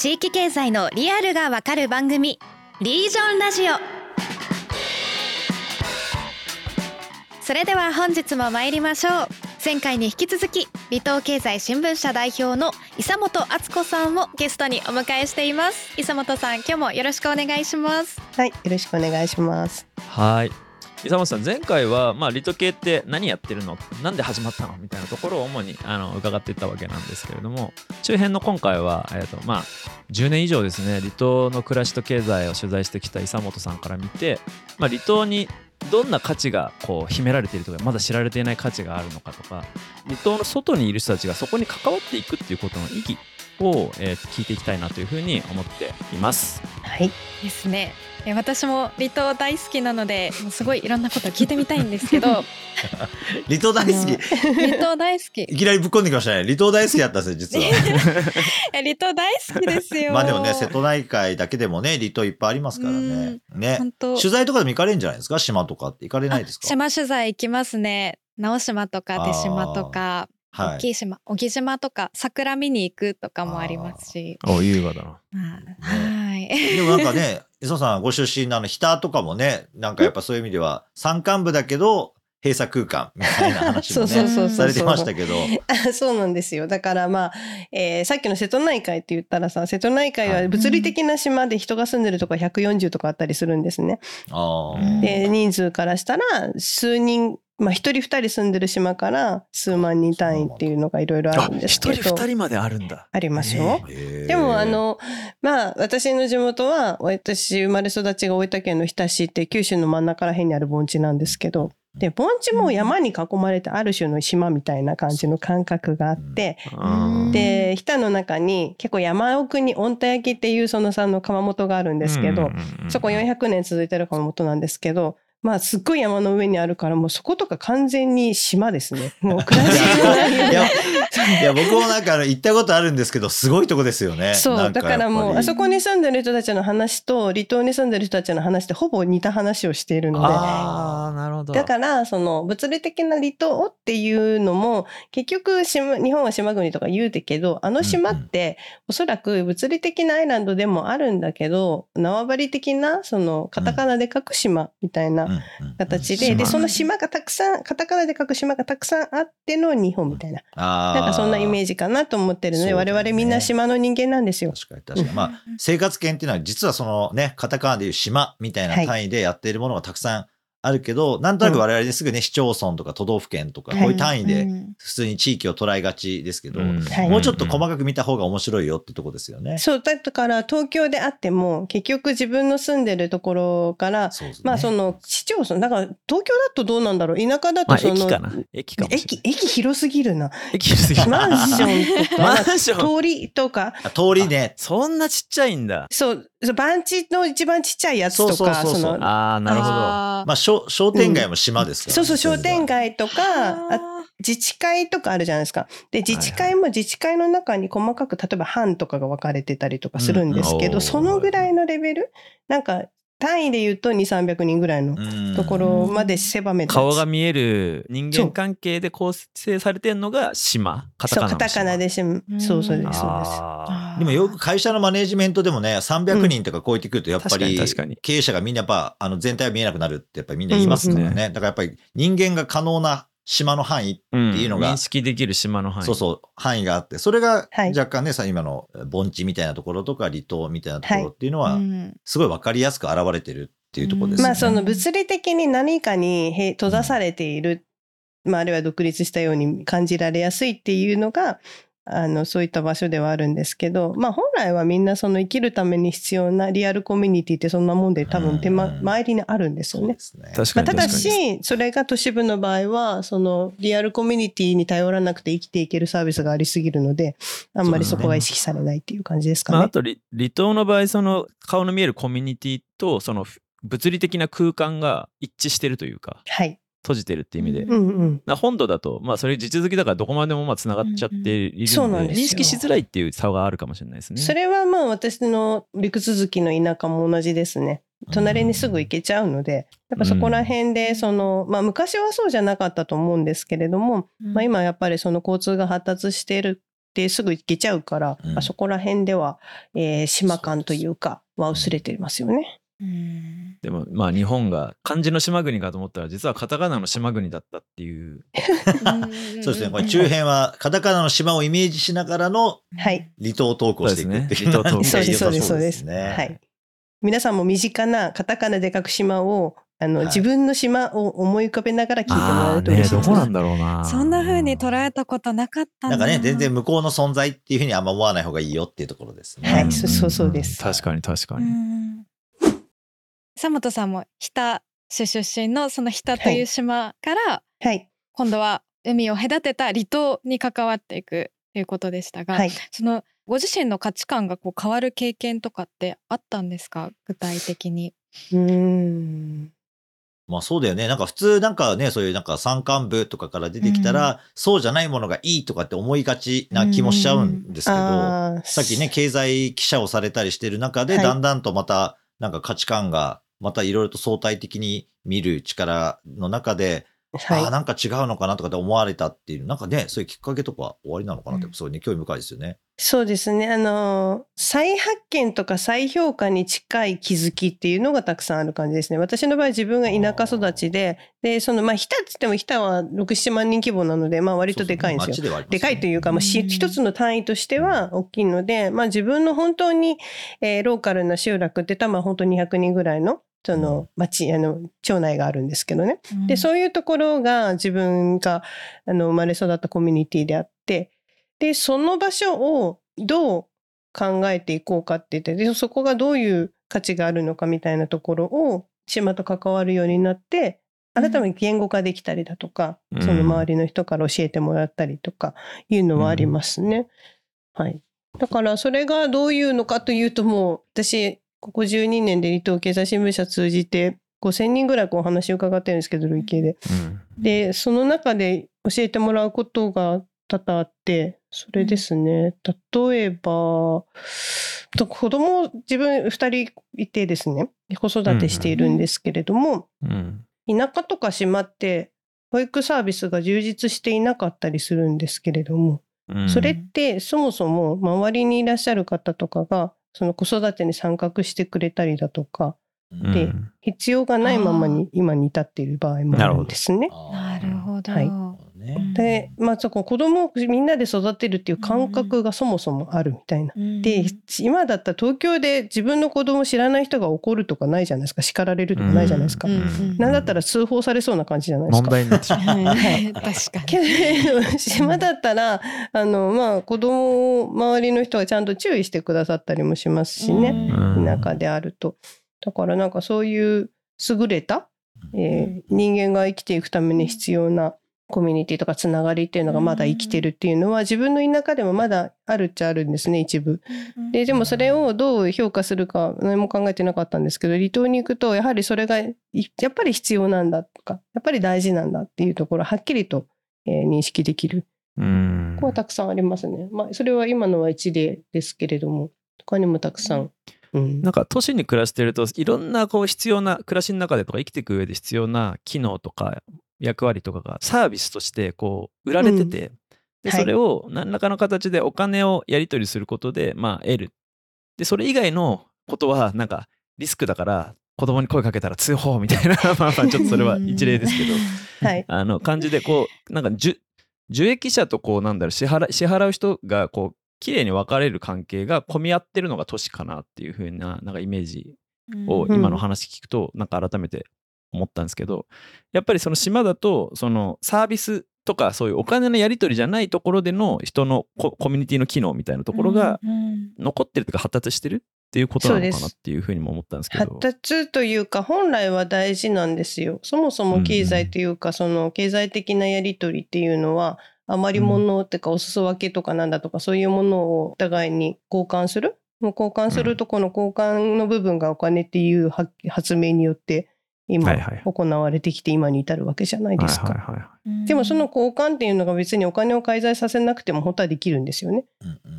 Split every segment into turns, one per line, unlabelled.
地域経済のリアルがわかる番組リージョンラジオ。それでは本日も参りましょう。前回に引き続き離島経済新聞社代表の伊佐本敦子さんをゲストにお迎えしています。伊佐本さん今日もよろしくお願いします。
はいよろしくお願いします。
はい伊佐本さん前回は、まあ、リト系って何やってるの？なんで始まったの？みたいなところを主にあの伺っていったわけなんですけれども中編の今回は、えーとまあ、10年以上ですね離島の暮らしと経済を取材してきた伊佐本さんから見て、まあ、離島にどんな価値がこう秘められているとかまだ知られていない価値があるのかとか離島の外にいる人たちがそこに関わっていくっていうことの意義を、えー、聞いていきたいなというふうに思っています。
はい。
ですね。え私も離島大好きなのでもうすごいいろんなこと聞いてみたいんですけど。
離島大好き？
離島大好き。
いきなりぶっ込んできましたね。離島大好きだったんですよ実は
離島大好きですよ。
まあでもね瀬戸内海だけでもね離島いっぱいありますからね。ね。
本当。
取材とかでも行かれるんじゃないですか？島とかって行かれないですか？
島取材行きますね。直島とか出島とか
はい。
大きい島小木島とか桜見に行くとかもありますし。
お優雅だな。
はい。
でもなんかね 磯さんご出身のあの日田とかもねなんかやっぱそういう意味では山間部だけど閉鎖空間みたいな話もねされてましたけど。
あ そうなんですよ。だからまあ、えーさっきの瀬戸内海って言ったらさ瀬戸内海は物理的な島で人が住んでるとこ140とかあったりするんですね。
あ
うん
ー。
で人数からしたら数人まあ一人二人住んでる島から数万人単位っていうのがいろいろあ
あ
るんですけ
一
ど
人二人まであるんだ。
ありますよ。でもあのまあ私の地元は私生まれ育ちが大分県の日田市って九州の真ん中ら辺にある盆地なんですけどで盆地も山に囲まれてある種の島みたいな感じの感覚があって、
うん
で日田の中に結構山奥に御田焼っていうそのさんの窯元があるんですけど、そこ400年続いてる窯元なんですけどまあすっごい山の上にあるからもうそことか完全に島ですね。もう暮らしい
や
ない
や僕もなんか行ったことあるんですけどすごいとこですよね
そうだからもうあそ
こ
こに住んでる人たちの話と離島に住んでる人たちの話ってほぼ似た話をしているので
ああ、なるほど。
だからその物理的な離島っていうのも結局島日本は島国とか言うてけどあの島っておそらく物理的なアイランドでもあるんだけど縄張り的なそのカタカナで書く島みたいな形で,、
うん。島。
でその島がたくさんカタカナで書く島がたくさんあっての日本みたいな。
な
なんかそんなイメ
ー
ージかなと思ってるので、
ね。
々みんな島の人間なんですよ。
確かに確かに。まあ生活圏っていうのは実はそのねカタカナでいう島みたいな単位でやっているものがたくさんあるけど、なんとなく我々ですぐね市町村とか都道府県とか
はい
こういう単位で
うん
普通に地域を捉えがちですけど、もうちょっと細かく見た方が面白いよってとこですよね。
そうだから東京であっても結局自分の住んでるところから、
ね
まあその市町村だから東京だとどうなんだろう？田舎だ
まあ、
とその、
駅かな？駅かもしれ
駅駅広すぎるな。
駅すぎる
マンションとか
マンション。
通りとか
あ通りね
そんなちっちゃいんだ。
そうそう番地の一番ちっちゃいやつとか
そうそうそうそう
の
ああ、なるほど。
まあ商商店街も島ですから、
そうそう商店
街
街とかあ自治会とかあるじゃないですか。で自治会も自治会の中に細かく例えば班とかが分かれてたりとかするんですけど、
うん
そのぐらいのレベルなんか単位で言うと2300人ぐらいのところまで狭めて
顔が見える人間関係で構成されてるのが島。カタカナ。
そうカタカナでしそうそうですそうです。
あ
でもよく会社のマネジメントでもね300人とか超えてくるとやっぱり経営者がみんなやっぱあの全体が見えなくなるってやっぱりみんな言いますからね、
うん。
だからやっぱり人間が可能な島の範囲、
ー
っていうのが
認識できる島の範囲。
そうそう範囲があってそれが
はい
若干ね、さ今の盆地みたいなところとか離島みたいなところっていうのは
うん
すごい分かりやすく現れてるっていうところですよね。
まあその物理的に何かにへ閉ざされている、まあ、あるいは独立したように感じられやすいっていうのがあのそういった場所ではあるんですけど、まあ、本来はみんなその生きるために必要なリアルコミュニティってそんなもんで多分手間、
うん
周りにあるんですよね
ね。
まあ、ただ
確かに確かに。
しそれが都市部の場合はそのリアルコミュニティに頼らなくて生きていけるサービスがありすぎるのであんまりそこが意識されないっていう感じですか
まあ、
ね。
あと離離島の場合その顔の見えるコミュニティとその物理的な空間が一致してるというか
はい、
閉じてるっていう意味で、
うん
うん。
本土だと、まあ、それ地続きだからどこまでもまあつながっちゃっているので,、
そうなん
認識しづらいっていう差があるかもしれないですね。
それはまあ私の陸続きの田舎も同じですね。隣にすぐ行けちゃうので、やっぱそこら辺でその、まあ昔はそうじゃなかったと思うんですけれども、まあ今やっぱりその交通が発達しているですぐ行けちゃうから、そこら辺では、えー島感というかは薄れてますよね。
うん
でもまあ日本が漢字の島国かと思ったら実はカタカナの島国だったっていう
そうですね。これ中編はカタカナの島をイメージしながらの
はい。
離島トークをしていくっていう。
そうですね
そうですそうですそうです。
ね。
はい。皆さんも身近なカタカナで書く島をあの、
はい
自分の島を思い浮かべながら聞いてもらうと嬉しいです。
ねどこなんだろうな
そんな風に捉えたことなかった
なんかね、全然向こうの存在っていうふうにあんま思わない方がいいよっていうところですね。
はいそうそうそうです
確かに確か
う
に、
ん久本さんも日田市出身のその日田という島から
はい。
今度は海を隔てた離島に関わっていくということでしたが、
はい。
そのご自身の価値観がこう変わる経験とかってあったんですか？具体的に。
うーん。
まあそうだよね。なんか普通なんかね、そういうなんか山間部とかから出てきたら、そうじゃないものがいいとかって思いがちな気もしちゃうんですけど、
あー
さっきね、経済記者をされたりしてる中で、
はい
だんだんとまたなんか価値観がまたいろいろと相対的に見る力の中で、ああ、
は
なんか違うのかなとかって思われたっていう、なんかね、そういうきっかけとか終わりなのかなって、
うん
そういうね、興味深いですよね。
い。そうですね。あの、再発見とか再評価に近い気づきっていうのがたくさんある感じですね。私の場合自分が田舎育ちで、で、その、まあ、日田って言っても日田は6、7万人規模なので、まあ割とでかいんですよ。
そうそう街ではあります
でかいというか、まあ、一つの単位としては大きいので、まあ、自分の本当に、えーローカルな集落って言ったら、まあ、本当に200人ぐらいの、その、町、あの、町内があるんですけどね。で、そういうところが自分が、あの、生まれ育ったコミュニティであって、で、その場所をどう考えていこうかって言って、で、そこがどういう価値があるのかみたいなところを、島と関わるようになって、改めて言語化できたりだとか、
うん
その周りの人から教えてもらったりとかいうのはありますね。はい。だからそれがどういうのかというともう私ここ12年で離島経済新聞社通じて5,000人ぐらいこうお話を伺ってるんですけど累計で。
うん。
でその中で教えてもらうことが多々あってそれですね。例えばと子供自分2人いてですね。子育てしているんですけれども、
うん。
田舎とか島って保育サービスが充実していなかったりするんですけれども、
うん。
それってそもそも周りにいらっしゃる方とかがその子育てに参画してくれたりだとか
うん
で
うん
必要がないまま
あ
に今に至っている場合もあるんですね。
なるほど。
はい
ね
で、まあ、そこ子供をみんなで育てるっていう感覚がそもそもあるみたいな。
うん
で今だったら東京で自分の子供知らない人が怒るとかないじゃないですか叱られるとかないじゃないですか。
うんうん
なんだったら通報されそうな感じじゃないです
問
か。
題になってしまう
はい 確かに。
けど島だったらあのまあ子供を周りの人がちゃんと注意してくださったりもしますしね、
うん
田舎であると。だからなんかそういう優れた、えー人間が生きていくために必要なコミュニティとかつながりっていうのがまだ生きてるっていうのは自分の田舎でもまだあるっちゃあるんですね一部。ででもそれをどう評価するか何も考えてなかったんですけど離島に行くとやはりそれがいやっぱり必要なんだとかやっぱり大事なんだっていうところをはっきりと、えー認識できる
うん
ここはたくさんありますね。まあそれは今のは一例ですけれども他にもたくさん。うん
なんか都市に暮らしてるといろんなこう必要な暮らしの中でとか生きていく上で必要な機能とか役割とかがサービスとしてこう売られてて、で
はい。
それを何らかの形でお金をやり取りすることでまあ得る。でそれ以外のことはなんかリスクだから子供に声かけたら通報みたいな まあまあ ちょっとそれは一例ですけど。
はい。
あの感じでこうなんか受受益者とこうなんだろう支払支払う人がこう綺麗に分かれる関係が混み合ってるのが都市かなっていう風ななんかイメージを
うん。
今の話聞くとなんか改めて思ったんですけどやっぱりその島だとそのサービスとかそういうお金のやり取りじゃないところでの人のココミュニティの機能みたいなところが
うん
残ってるというか発達してるっていうことなのかなっていうふうにも思ったんですけ
発
ど。
達というか本来は大事なんですよ。そもそも経済というか、その経済的なやり取りっていうのは余り物っていうかお裾分けとかなんだとかそういうものをお互いに交換する？もう交換するとこの交換の部分がお金っていうは発明によって今行われてきて今に至るわけじゃないですか。でもその交換っていうのが別にお金を介在させなくても本当はできるんですよね。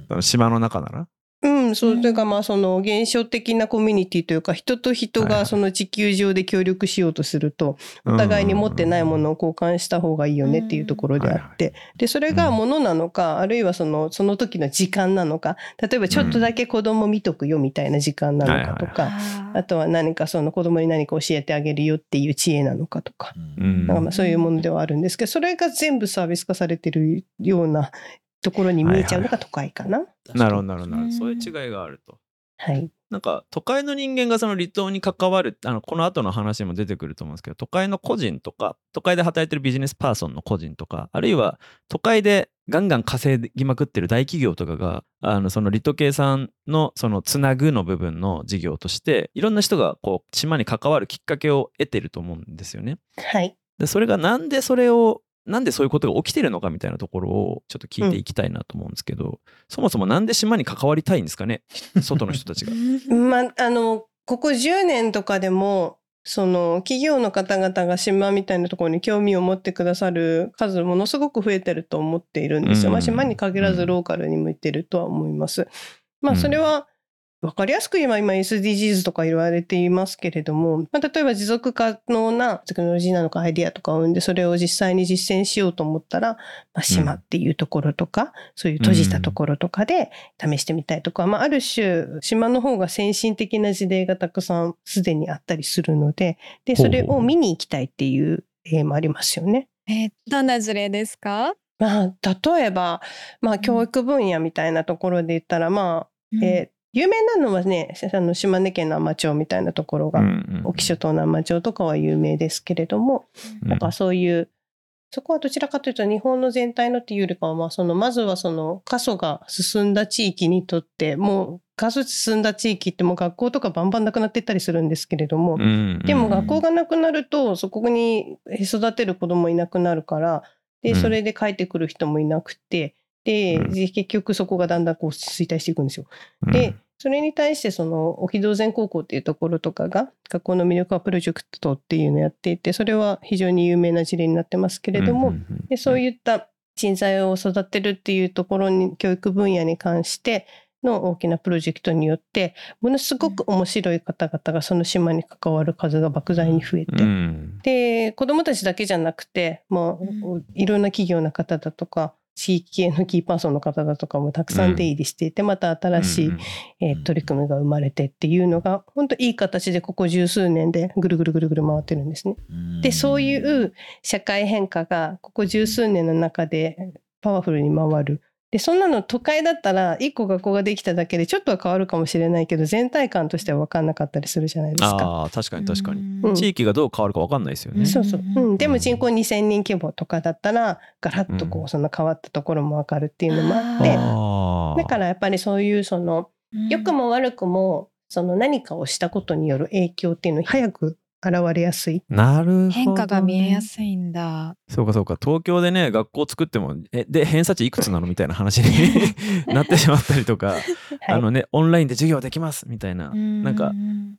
うんうん。
島の中なら？
うん、そうう、
ん。
というかまあその現象的なコミュニティというか、人と人がその地球上で協力しようとすると、お互いに持ってないものを交換した方がいいよねっていうところであって、で、それが物なのか、あるいはその、その時の時間なのか、例えばちょっとだけ子供見とくよみたいな時間なのかとか、あとは何かその子供に何か教えてあげるよっていう知恵なのかとか、
うん。
なんかまあそういうものではあるんですけど、それが全部サービス化されてるようなところに見えちゃうのが都会かな。
なるほどなるほどなるほ
うん
どそういう違いがあると。
はい。
なんか都会の人間がその離島に関わるあのこの後の話にも出てくると思うんですけど都会の個人とか都会で働いてるビジネスパーソンの個人とかあるいは都会でガンガン稼ぎまくってる大企業とかがあのその離島計算のそのつなぐの部分の事業としていろんな人がこう島に関わるきっかけを得てると思うんですよね。
はい。
でそれがなんでそれをなんでそういうことが起きてるのかみたいなところをちょっと聞いていきたいなと思うんですけど、そもそもなんで島に関わりたいんですかね？外の人たちが。
まあ、あの、ここ10年とかでも、その企業の方々が島みたいなところに興味を持ってくださる数ものすごく増えてると思っているんですよ。
うん
まあ、島に限らずローカルに向いてるとは思います。まあ、それは分かりやすく言えば今 SDGs とか言われていますけれども、まあ、例えば持続可能なテクノロジーなのかアイディアとかを生んでそれを実際に実践しようと思ったら、まあ、島っていうところとか、そういう閉じたところとかで試してみたいとか、まあ、ある種島の方が先進的な事例がたくさんすでにあったりするのででそれを見に行きたいっていう例もありますよね。
えーどんな事例ですか？
まあ、例えば、まあ、教育分野みたいなところで言ったら、まあえー有名なのはねあの島根県の海士町みたいなところが、隠岐諸島の海士町とかは有名ですけれども、なんかそういうそこはどちらかというと日本の全体のっていうよりかは、まあ、そのまずはその過疎が進んだ地域にとってもう過疎進んだ地域ってもう学校とかバンバンなくなっていったりするんですけれども、でも学校がなくなるとそこに育てる子供いなくなるからで
うん
それで帰ってくる人もいなくてで
うん。
で結局そこがだんだんこう衰退していくんですよ。で、それに対してその沖道前高校っていうところとかが学校の魅力化プロジェクトっていうのをやっていてそれは非常に有名な事例になってますけれども、でそう
い
いった人材を育てるっていうところに教育分野に関しての大きなプロジェクトによってものすごく面白い方々がその島に関わる数が莫大に増えて、
うん。
で子どもたちだけじゃなくてもういろんな企業の方だとか地域系のキーパーソンの方だとかもたくさん出入りしていて、また新しい、
うん
えー取り組みが生まれてっていうのが本当いい形でここ十数年でぐるぐるぐるぐる回ってるんですね。でそういう社会変化がここ十数年の中でパワフルに回る。でそんなの都会だったら一個学校ができただけでちょっとは変わるかもしれないけど全体感としては分かんなかったりするじゃないですか。
ああ確かに確かに、
うん。
地域がどう変わるか分かんないですよね。
そうそう、うん、でも人口
う
2,000人規模とかだったらガラッとこ
う
そんな変わったところも分かるっていうのもあってだからやっぱりそういうその良くも悪くもその何かをしたことによる影響っていうのに早く現れやすい。
なるほどね、
変化が見えやすいんだ。
そうかそうか。東京でね学校作ってもえで偏差値いくつなのみたいな話に なってしまったりとか、
はい。
あのねオンラインで授業できますみたいな、なんか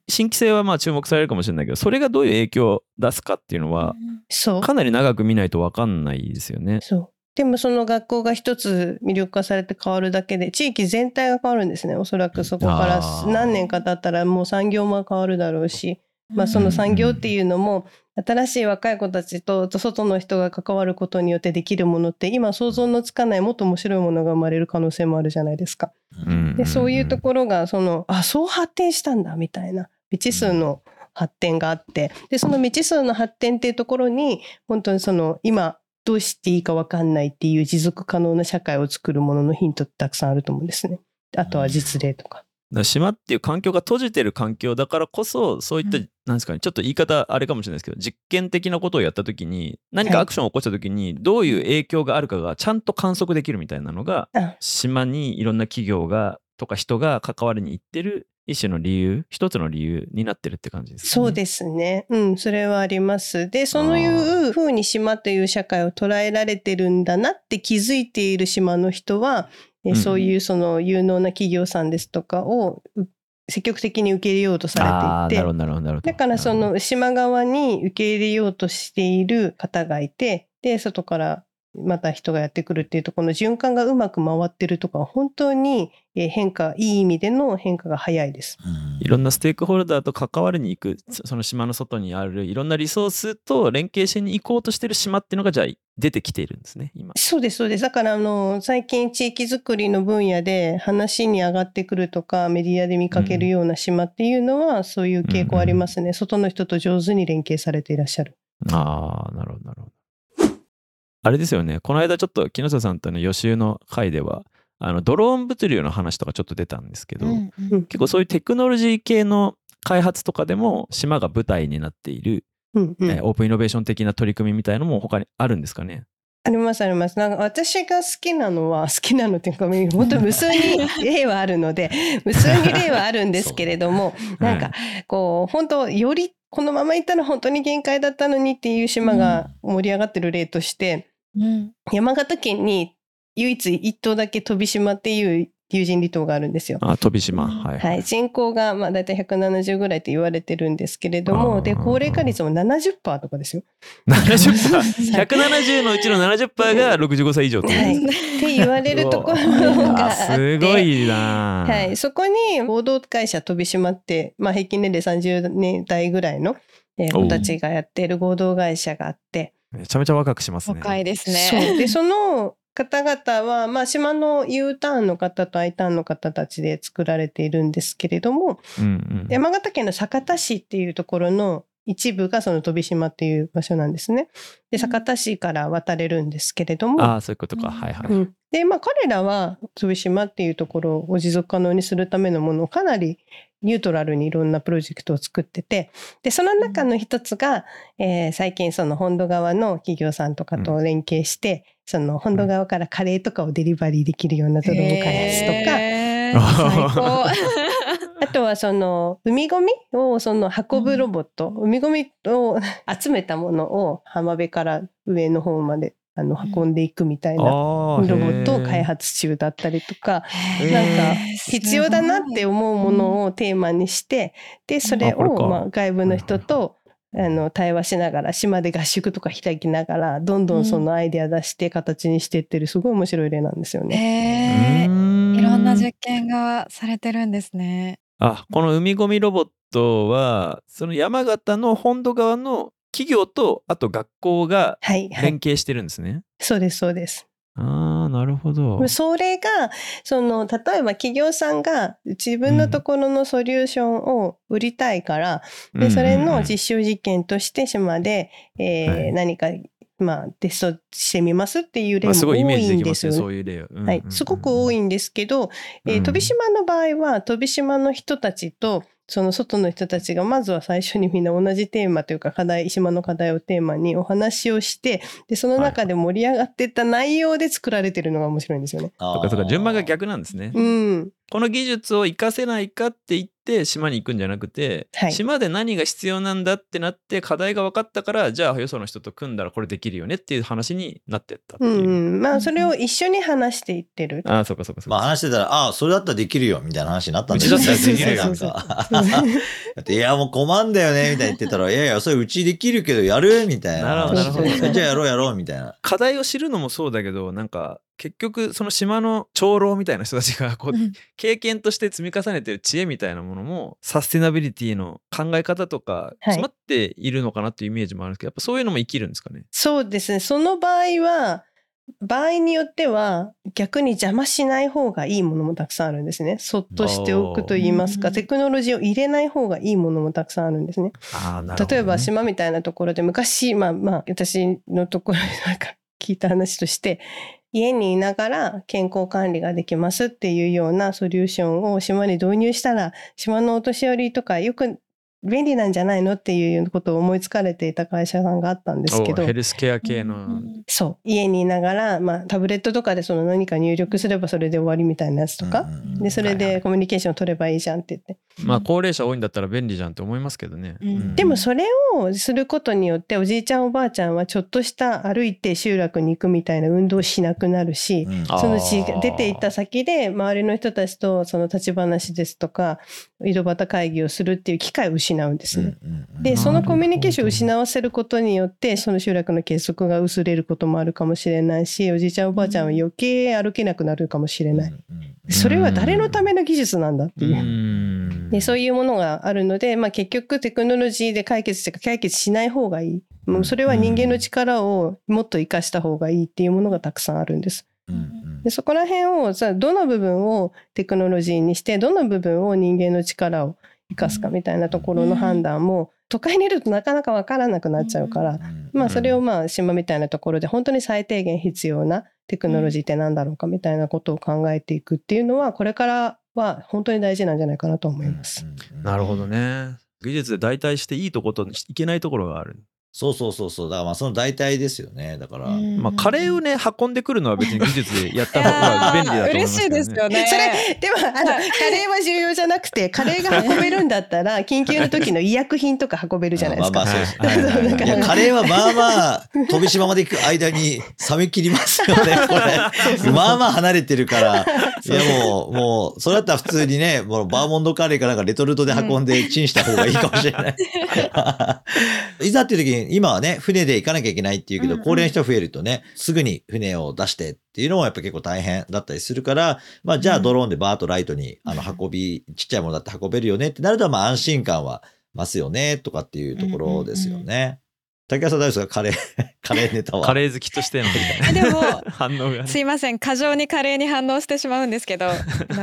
新規性はまあ注目されるかもしれないけどそれがどういう影響を出すかっていうのは
そう。
かなり長く見ないと分かんないですよね。
そう。でもその学校が一つ魅力化されて変わるだけで地域全体が変わるんですね。おそらくそこから何年か経ったらもう産業も変わるだろうし、まあ、その産業っていうのも新しい若い子たちとと外の人が関わることによってできるものって今想像のつかないもっと面白いものが生まれる可能性もあるじゃないですか。
うん
でそういうところがそのあそう発展したんだみたいな未知数の発展があってでその未知数の発展っていうところに本当にその今どうしていいか分かんないっていう持続可能な社会を作るもののヒントってたくさんあると思うんですね。あとは実例とか。
島っていう環境が閉じてる環境だからこそそういった、
うん
なんですかねちょっと言い方あれかもしれないですけど実験的なことをやった時に何かアクションを起こした時にどういう影響があるかがちゃんと観測できるみたいなのが
あ
島にいろんな企業がとか人が関わりに行ってる一種の理由一つの理由になってるって感じですかね。
そうですね。うん、それはあります。で、そういうふうに島という社会を捉えられてるんだなって気づいている島の人は、え
うん
そういうその有能な企業さんですとかをう積極的に受け入れようと
あ
されていて。だからその島側に受け入れようとしている方がいて、で、外からまた人がやってくるっていうとこの循環がうまく回ってるとか本当にえー変化いい意味での変化が早いです。
うん
いろんなステークホルダーと関わりに行くそその島の外にあるいろんなリソースと連携しに行こうとしてる島っていうのがじゃあ出てきているんですね今。
そうですそうですだからあの最近地域づくりの分野で話に上がってくるとかメディアで見かけるような島っていうのは、そういう傾向ありますね、外の人と上手に連携されていらっしゃる。
ああなるほどなるほど。あれですよね。この間ちょっと木下さんとの予習の回ではあのドローン物流の話とかちょっと出たんですけど、
うん
うん。
結構そういうテクノロジー系の開発とかでも島が舞台になっている、
うんうん。
えーオープンイノベーション的な取り組みみたいのも他にあるんですかね？
ありますあります。なんか私が好きなのは 好きなのっていうか本当に無数に 例はあるので無数に例はあるんですけれども、なんかこう本当よりこのままいったら本当に限界だったのにっていう島が盛り上がってる例として、
うん。
山形県に唯一一島だけ飛島っていう有人離島があるんですよ。
あ飛島、
うん
はい、
はい、人口がまあ大体170ぐらいと言われてるんですけれどもで高齢化率も70%とかですよ。
70%、170のうちの70%が65歳以上って
はい。って言われるところがあって。
すごいな、
はい、そこに合同会社飛島って、まあ、平均年齢30年代ぐらいの子たちがやっている合同会社があって、
めちゃめちゃ若くしますね。
若いですね。
でその方々は、まあ、島の U ターンの方と I ターンの方たちで作られているんですけれども
うんうん、
山形県の酒田市っていうところの一部がその飛島っていう場所なんですね。で酒田市から渡れるんですけれども、
ああ、そういうことか。はいはい。
うん、でまあ彼らは飛島っていうところを持続可能にするためのものをかなりニュートラルにいろんなプロジェクトを作っててでその中の一つが、えー最近その本土側の企業さんとかと連携して、その本土側からカレーとかをデリバリーできるようなドローン開発とか、
へー。最高。
あとはその海ゴミをその運ぶロボット、海ゴミを集めたものを浜辺から上の方まであの運んでいくみたいな
あ
ロボットを開
発。
発中だったりとか、なんか必要だなって思うものをテーマにして、でそれをまあ外部の人とあの対話しながら島で合宿とか開きながらどんどんそのアイデア出して形にしていってるすごい面白い例なんですよね。
い
いろんな実験がされてるんですね。
あ、この海ゴミロボットは、その山形の本土側の企業と、あと学校が
はいはい、
連携してるんですね。
そうですそうです。
ああ、なるほど。
それがその例えば企業さんが自分のところのソリューションを売りたいから、でそれの実証実験として島で、えー
はい
何か、まあ、テストしてみますっていう例も
まあすごいイメ
多いんですよね。
そういう例を。うんうんうん
はい、すごく多いんですけど、えー
うん
飛島の場合は飛島の人たちとその外の人たちがまずは最初にみんな同じテーマというか課題島の課題をテーマにお話をしてでその中で盛り上がっていった内容で作られてるのが面白いんですよね。
は
い、とかとか順番が逆なんですね。
うん、
この技術を活かせないかって言って島に行くんじゃなくて、
はい
島で何が必要なんだってなって課題が分かったからじゃあよその人と組んだらこれできるよねっていう話になってったっていう。
うんうん、まあそれを一緒に話していってる。
ああそうかそうかそうか。
まあ話してたら、ああ、それだったらできるよ、みたいな話になったんだ
うちだったらできるよ
なんか。だって、いや、もう困んだよね、みたいに言ってたら、いやいや、それうちできるけどやるみたいな話。
なるほどなるほど
じゃあやろうやろう、みたいな。
課題を知るのもそうだけどなんか結局その島の長老みたいな人たちがこう
うん
経験として積み重ねてる知恵みたいなものもサステナビリティの考え方とか
はい
詰まっているのかなっていうイメージもあるんですけどやっぱそういうのも生きるんですかね？
そうですねその場合は場合によっては逆に邪魔しない方がいいものもたくさんあるんですね。そっとしておくと言いますかテクノロジーを入れない方がいいものもたくさんあるんですね。
ね
例えば島みたいなところで昔まあまあ私のところでなんか聞いた話として家にいながら健康管理ができますっていうようなソリューションを島に導入したら島のお年寄りとかよく便利なんじゃないのっていうことを思いつかれていた会社さんがあったんですけど
おヘルスケア系の、
うん
そう家にいながら、まあ、タブレットとかでその何か入力すればそれで終わりみたいなやつとか、でそれでコミュニケーション取ればいいじゃんって言って。
まあ高齢者多いんだったら便利じゃんって思いますけどね。
うん。
でもそれをすることによっておじいちゃんおばあちゃんはちょっとした歩いて集落に行くみたいな運動をしなくなるし、そのち出ていった先で周りの人たちとその立ち話ですとか井戸端会議をするっていう機会を失失うんですね。で、そのコミュニケーションを失わせることによって、その集落の結束が薄れることもあるかもしれないし、おじいちゃんおばあちゃんは余計歩けなくなるかもしれない。それは誰のための技術なんだっていう。
ん
でそういうものがあるので、まあ、結局テクノロジーで解決して解決しない方がいい。もうそれは人間の力をもっと生かした方がいいっていうものがたくさんあるんです。でそこら辺をさどの部分をテクノロジーにしてどの部分を人間の力を生かすかみたいなところの判断も都会にいるとなかなか分からなくなっちゃうから、
うん
まあそれをまあ島みたいなところで本当に最低限必要なテクノロジーって何だろうかみたいなことを考えていくっていうのはこれからは本当に大事なんじゃないかなと思います。
なるほどね。技術で代替していいとこといけないところがある。
そうそうそうそう。だからまあその代替ですよね。だから。
まあカレーをね運んでくるのは別に技術でやった方が 便利だと思いますけどね。
嬉しいですよね。
それでもあのカレーは重要じゃなくてカレーが運べるんだったら 緊急の時の医薬品とか運べるじゃないですか。
まあまあそうです
はい
カレーはまあまあ、飛島まで行く間に冷め切りますよね、これ。まあまあ離れてるから。いやもう、もう、それだったら普通にね、もうバーモンドカレーかなんかレトルトで運んでチンした方がいいかもしれない。いざっていう時に、今はね、船で行かなきゃいけないっていうけど、高齢の人増えるとね、すぐに船を出してっていうのもやっぱ結構大変だったりするから、まあじゃあドローンでバーッとライトに、あの、運び、ちっちゃいものだって運べるよねってなると、まあ安心感は増すよね、とかっていうところですよね。竹谷さん大丈夫ですか？カレー、カレーネタは？
カレー好きとしてのみたいな
でも
反応がね。
すいません過剰にカレーに反応してしまうんですけど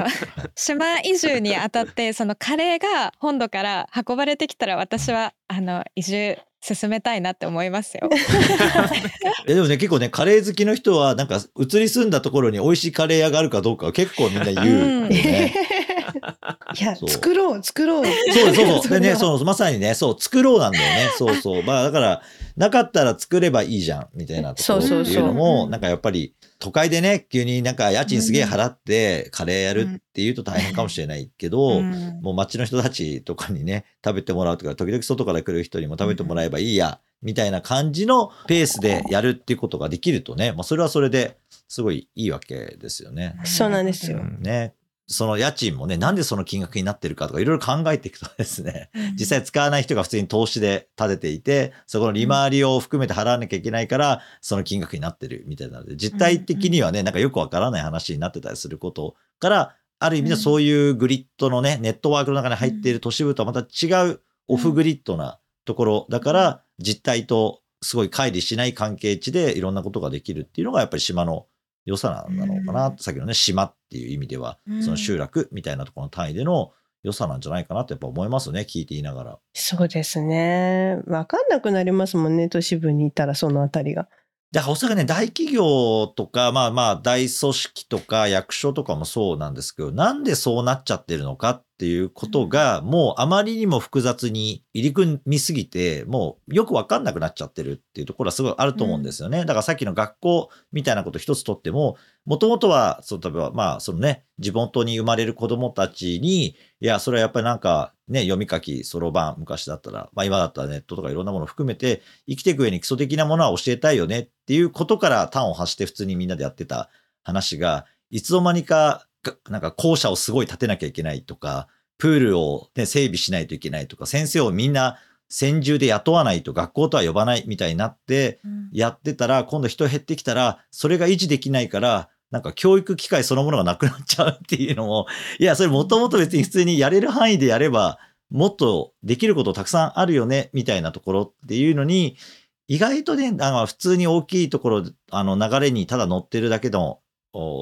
島移住にあたってそのカレーが本土から運ばれてきたら私はあの移住進めたいなって思いますよ。
えでもね、結構ね、カレー好きの人は、なんか、移り住んだところに美味しいカレー屋があるかどうかは結構みんな言うよね。
いや作ろう作ろう。
そうそうそう。でね、そう、まさにね、そう、作ろうなんだよね。そうそう。まあ、だから、なかったら作ればいいじゃん、みたいなところっていうのも、
うん
なんかやっぱり、都会でね、急になんか家賃すげえ払って、カレーやるっていうと大変かもしれないけど、
うん
もう街の人たちとかにね、食べてもらうとか、時々外から来る人にも食べてもらえばいいや、みたいな感じのペースでやるっていうことができるとね、まあ、それはそれですごいいいわけですよね。
そうなんですよ。
うん
ね。その家賃もね、なんでその金額になってるかとかいろいろ考えていくとですね、実際使わない人が普通に投資で立てていて、そこの利回りを含めて払わなきゃいけないから、その金額になってるみたいなので、実態的にはね、なんかよくわからない話になってたりすることから、ある意味で
うん。
そういうグリッドのね、ネットワークの中に入っている都市部とはまた違うオフグリッドなところだから、実態とすごい乖離しない関係値でいろんなことができるっていうのがやっぱり島の良さなんだろうかな、
うん
さっきのね、島っていう意味では、
うん
その集落みたいなところの単位での良さなんじゃないかなってやっぱ思いますね、聞いていながら。
そうですね。わかんなくなりますもんね都市部にいたらそのあたりが。
で、おそらくね、大企業とか、まあまあ、大組織とか役所とかもそうなんですけど、なんでそうなっちゃってるのかっていうことが、もうあまりにも複雑に入り組みすぎて、もうよくわかんなくなっちゃってるっていうところはすごいあると思うんですよね。だからさっきの学校みたいなこと一つとっても、もともとは、そう、例えば、まあ、そのね、地元に生まれる子供たちに、いや、それはやっぱりなんか、ね、読み書き、そろばん、昔だったら、まあ今だったらネットとかいろんなものを含めて、生きていく上に基礎的なものは教えたいよねっていうことから端を発して普通にみんなでやってた話が、いつの間にか、がなんか校舎をすごい建てなきゃいけないとか、プールを、ね、整備しないといけないとか、先生をみんな専従で雇わないと学校とは呼ばないみたいになって、やってたら、今度人減ってきたら、それが維持できないから、なんか教育機会そのものがなくなっちゃうっていうのも、いや、それもともと別に普通にやれる範囲でやれば、もっとできることたくさんあるよね、みたいなところっていうのに、意外とね、あの普通に大きいところ、あの流れにただ乗ってるだけの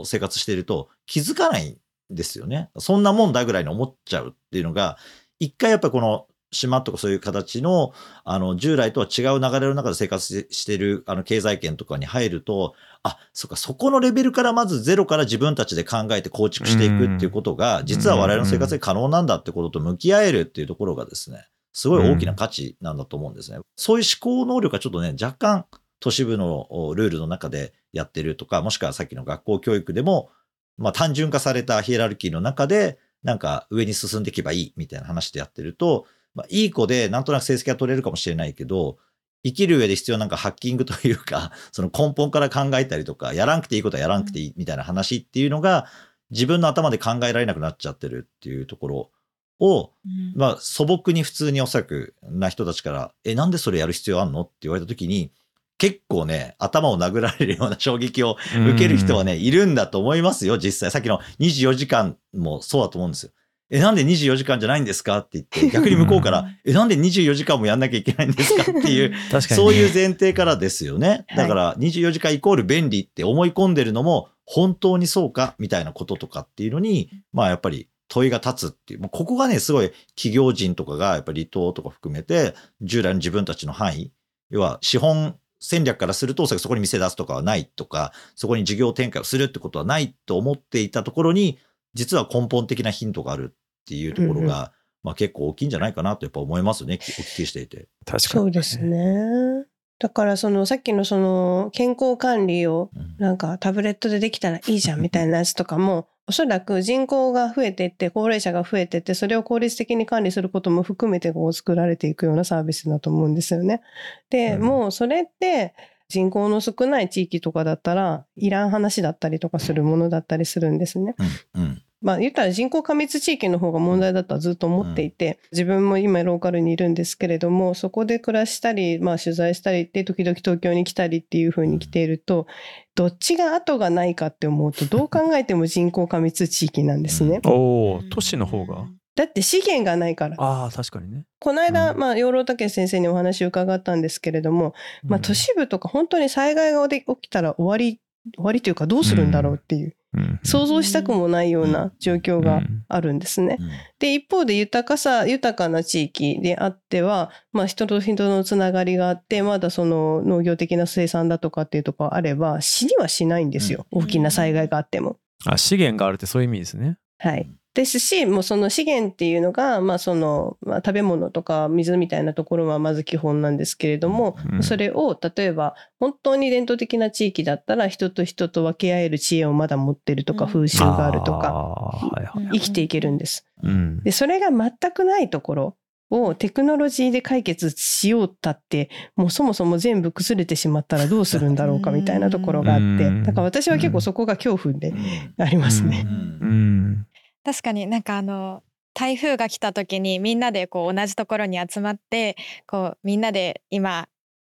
生活してると気づかないんですよね。そんなもんだぐらいに思っちゃうっていうのが、一回やっぱこの島とかそういう形の、あの、従来とは違う流れの中で生活ししてる、あの、経済圏とかに入ると、あ、そっか、そこのレベルからまずゼロから自分たちで考えて構築していくっていうことが、実は我々の生活で可能なんだってことと向き合えるっていうところがですね、すごい大きな価値なんだと思うんですね。そういう思考能力がちょっとね、若干都市部のおルールの中でやってるとか、もしくはさっきの学校教育でも、まあ単純化されたヒエラルキーの中で、なんか上に進んでいけばいいみたいな話でやってると、まあ、いい子でなんとなく成績が取れるかもしれないけど、生きる上で必要なんかハッキングというか、その根本から考えたりとか、やらなくていいことはやらなくていいみたいな話っていうのが、自分の頭で考えられなくなっちゃってるっていうところを、
うん
まあ素朴に普通におそらくな人たちから、え、なんでそれやる必要あんのって言われた時に、結構ね、頭を殴られるような衝撃を受ける人はね、いるんだと思いますよ、実際。さっきの24時間もそうだと思うんですよ。え、なんで24時間じゃないんですかって言って、逆に向こうから、え、なんで24時間もやんなきゃいけないんですかっていう、
ね、
そういう前提からですよね。
はい。
だから24時間イコール便利って思い込んでるのも本当にそうかみたいなこととかっていうのに、まあやっぱり問いが立つっていう、ここがね、すごい企業人とかがやっぱり離島とか含めて従来の自分たちの範囲、要は資本戦略からすると、そこに店出すとかはないとか、そこに事業展開をするってことはないと思っていたところに、実は根本的なヒントがあるっていうところが、
うんうん
まあ結構大きいんじゃないかなとやっぱ思いますね、お聞きしていて。
確かに
そうですね。だからそのさっきのその健康管理を
うん
なんかタブレットでできたらいいじゃんみたいなやつとかも おそらく人口が増えていって高齢者が増えていってそれを効率的に管理することも含めてこう作られていくようなサービスだと思うんですよね。で、
うん
もうそれって人口の少ない地域とかだったらいらん話だったりとかするものだったりするんですね。
うん。うん。
まあ言ったら人口過密地域の方が問題だとはずっと思っていて、自分も今ローカルにいるんですけれども、そこで暮らしたり、まあ取材したりって、時々東京に来たりっていう風に来ていると、どっちが後がないかって思うと、どう考えても人口過密地域なんですね。
おお都市の方が？
だって資源がないから。
ああ確かにね、
この間、
うん。
まあ養老孟先生にお話を伺ったんですけれども、まあ都市部とか本当に災害が起きたら終わり、終わりというかどうするんだろうっていう、
うん。
想像したくもないような状況があるんですね。
うん。
で一方で豊かさ豊かな地域であっては、まあ、人と人のつながりがあってまだその農業的な生産だとかっていうところあれば死にはしないんですよ、大きな災害があっても。
あ資源があるってそういう意味ですね。
はい、ですしもうその資源っていうのが、まあそのまあ、食べ物とか水みたいなところはまず基本なんですけれども、
うん。
それを例えば本当に伝統的な地域だったら人と人と分け合える知恵をまだ持ってるとか、
うん。
風習があるとか
あーはいはい。
生きていけるんです。
うん。
で、それが全くないところをテクノロジーで解決しようったって、もうそもそも全部崩れてしまったらどうするんだろうかみたいなところがあって
うん、
だから私は結構そこが恐怖でありますね。
うん。
うん
確かになんかあの台風が来た時にみんなでこう同じところに集まってこうみんなで今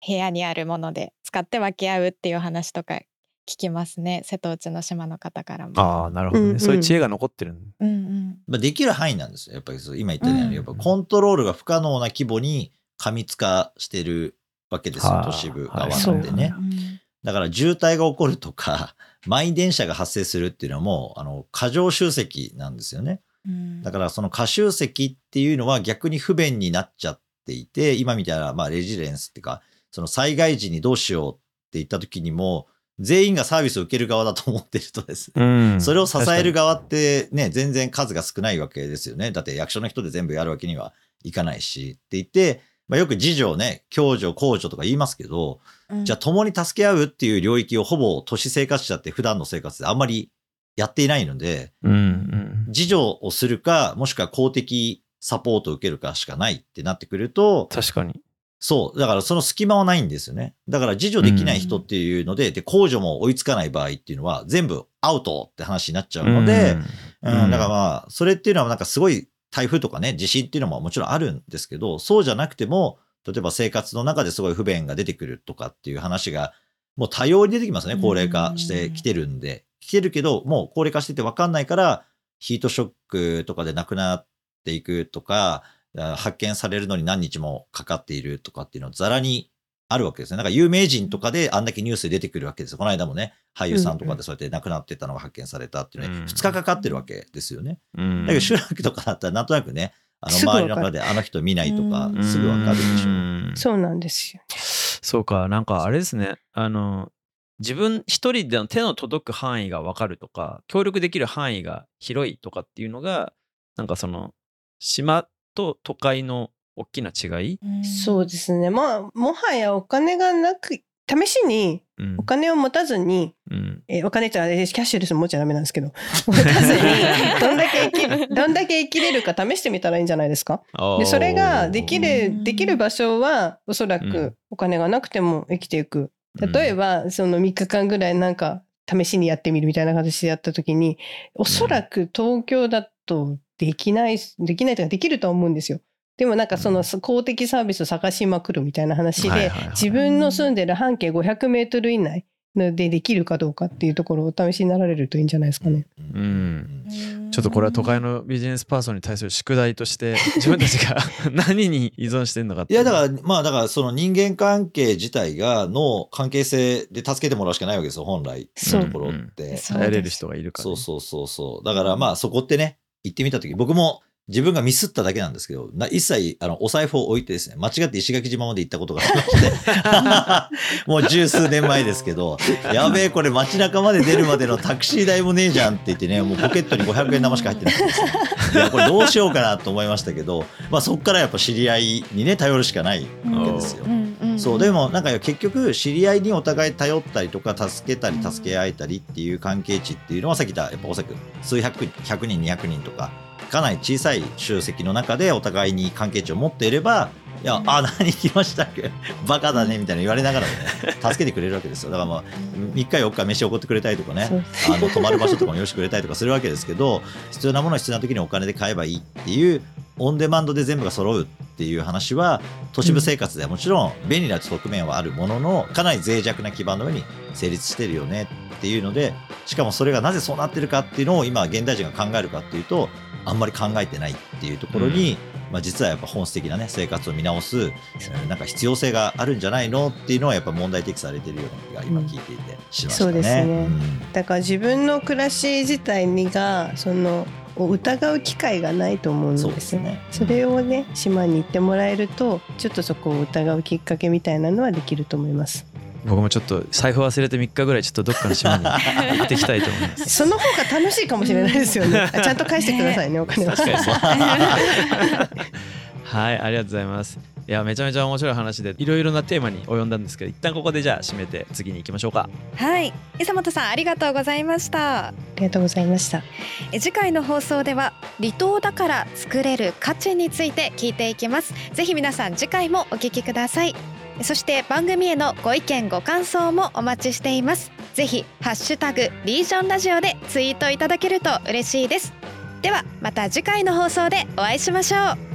部屋にあるもので使って分け合うっていう話とか聞きますね。瀬戸内の島の方からも。
ああなるほどね、
うんうん。
そういう知恵が残ってるん
うんうん。
まあ、できる範囲なんですよ。やっぱりそう今言ったように、
うん。
やっぱコントロールが不可能な規模に過密化してるわけですよ、
はあ
都市部
はい
側なんでね。だから渋滞が起こるとか、満員電車が発生するっていうのも、あの、過剰集積なんですよね。
うん
だからその過集積っていうのは逆に不便になっちゃっていて、今みたいな、まあレジレンスっていうか、その災害時にどうしようって言った時にも、全員がサービスを受ける側だと思ってるとですね、
うん
それを支える側ってね、全然数が少ないわけですよね。だって役所の人で全部やるわけにはいかないしって言って、まあ、よく自助ね、共助、公助とか言いますけど、
うん。
じゃあ共に助け合うっていう領域をほぼ都市生活者って普段の生活であんまりやっていないので、
うんうん。
自助をするか、もしくは公的サポートを受けるかしかないってなってくると、
確かに。
そう。だからその隙間はないんですよね。だから自助できない人っていうので、で、控除も追いつかない場合っていうのは全部アウトって話になっちゃうので、うん。
うん。
だからまあ、それっていうのはなんかすごい台風とかね、地震っていうのももちろんあるんですけど、そうじゃなくても、例えば生活の中ですごい不便が出てくるとかっていう話が、もう多様に出てきますね。高齢化してきてるんで。来てるけど、もう高齢化してて分かんないから、ヒートショックとかで亡くなっていくとか、あ発見されるのに何日もかかっているとかっていうのざらにあるわけですね。なんか有名人とかであんだけニュースで出てくるわけですよ。この間もね、俳優さんとかでそうやって亡くなってたのが発見されたっていうね、
うん
2日かかってるわけですよね。
うん
だけど集落とかだったらなんとなくね、あの周りの中であの人見ないとか
うん
すぐわかるでしょう。
うん
そうなんですよ。
そうか、なんかあれですね。あの、自分一人での手の届く範囲が分かるとか、協力できる範囲が広いとかっていうのが、なんかその、島と都会の大きな違い、
うん。
そうですね。まあ、もはやお金がなく、試しに
うん。
お金を持たずに、
うん。
えお金ってあれキャッシュレス持っちゃダメなんですけど、持たずに、どんだけ生き、どんだけ生きれるか試してみたらいいんじゃないですか？で、それができ
う
る、
ん。
できる場所は、おそら
うん。
くお金がなくても生きていく。例えば、その3日間ぐらいなんか、試しにやってみるみたいな形でやった時に、おそらく東京だとできない、できないというかできるとは思うんですよ。でもなんかその公的サービスを探しまくるみたいな話で自分の住んでる半径500メートル以内でできるかどうかっていうところをお試しになられるといいんじゃないですかね。
うん。ちょっとこれは都会のビジネスパーソンに対する宿題として 自分たちが何に依存してるのかって
いや、だから、まあ、だから、その人間関係自体が、の関係性で助けてもらうしかないわけですよ、本来。
そう。
ところって。
そう
頼れる人がいるから、ね、
そうそうそうそう。だから、まあ、そこってね、行ってみたとき、僕も自分がミスっただけなんですけど、な一切、あの、お財布を置いてですね、間違って石垣島まで行ったことがありまして、もう十数年前ですけど、やべえ、これ街中まで出るまでのタクシー代もねえじゃんって言ってね、もうポケットに500円玉しか入ってないんですよ。いや、これどうしようかなと思いましたけど、まあそこからやっぱ知り合いにね、頼るしかないわけですよ。そうでもなんか結局知り合いにお互い頼ったりとか助けたり助け合えたりっていう関係値っていうのはさっき言ったやっぱおそらく数百100人200人とかかなり小さい集積の中でお互いに関係値を持っていればいや、あ、何来ましたっけ？バカだねみたいな言われながらもね、助けてくれるわけですよ。だからまあ、3日4日飯を送ってくれたりとかねあの、泊まる場所とかもよしてくれたりとかするわけですけど、必要なものは必要な時にお金で買えばいいっていう、オンデマンドで全部が揃うっていう話は、都市部生活ではもちろん便利な側面はあるものの、かなり脆弱な基盤の上に成立してるよねっていうので、しかもそれがなぜそうなってるかっていうのを今現代人が考えるかっていうと、あんまり考えてないっていうところに、まあ、実はやっぱ本質的なね生活を見直す、えーなんか必要性があるんじゃないのっていうのはやっぱ問題提起されてるような気が今聞いていてしましたね。
そうですね。
ん。
だから自分の暮らし自体にがそのを疑う機会がないと思うんですよ
そうですね。
それをね島に行ってもらえるとちょっとそこを疑うきっかけみたいなのはできると思います
僕もちょっと財布忘れて3日ぐらいちょっとどっかの島に 行ってきたいと思います。
その方が楽しいかもしれないですよね。あ ちゃんと返してくださいねお金は。
はいありがとうございます。いやめちゃめちゃ面白い話でいろいろなテーマに及んだんですけど一旦ここでじゃあ締めて次に行きましょうか。
はい。伊佐本さんありがとうございました。
ありがとうございました。
え次回の放送では離島だから作れる価値について聞いていきます。ぜひ皆さん次回もお聞きくださいそして番組へのご意見ご感想もお待ちしています。ぜひハッシュタグリージョンラジオでツイートいただけると嬉しいです。ではまた次回の放送でお会いしましょう。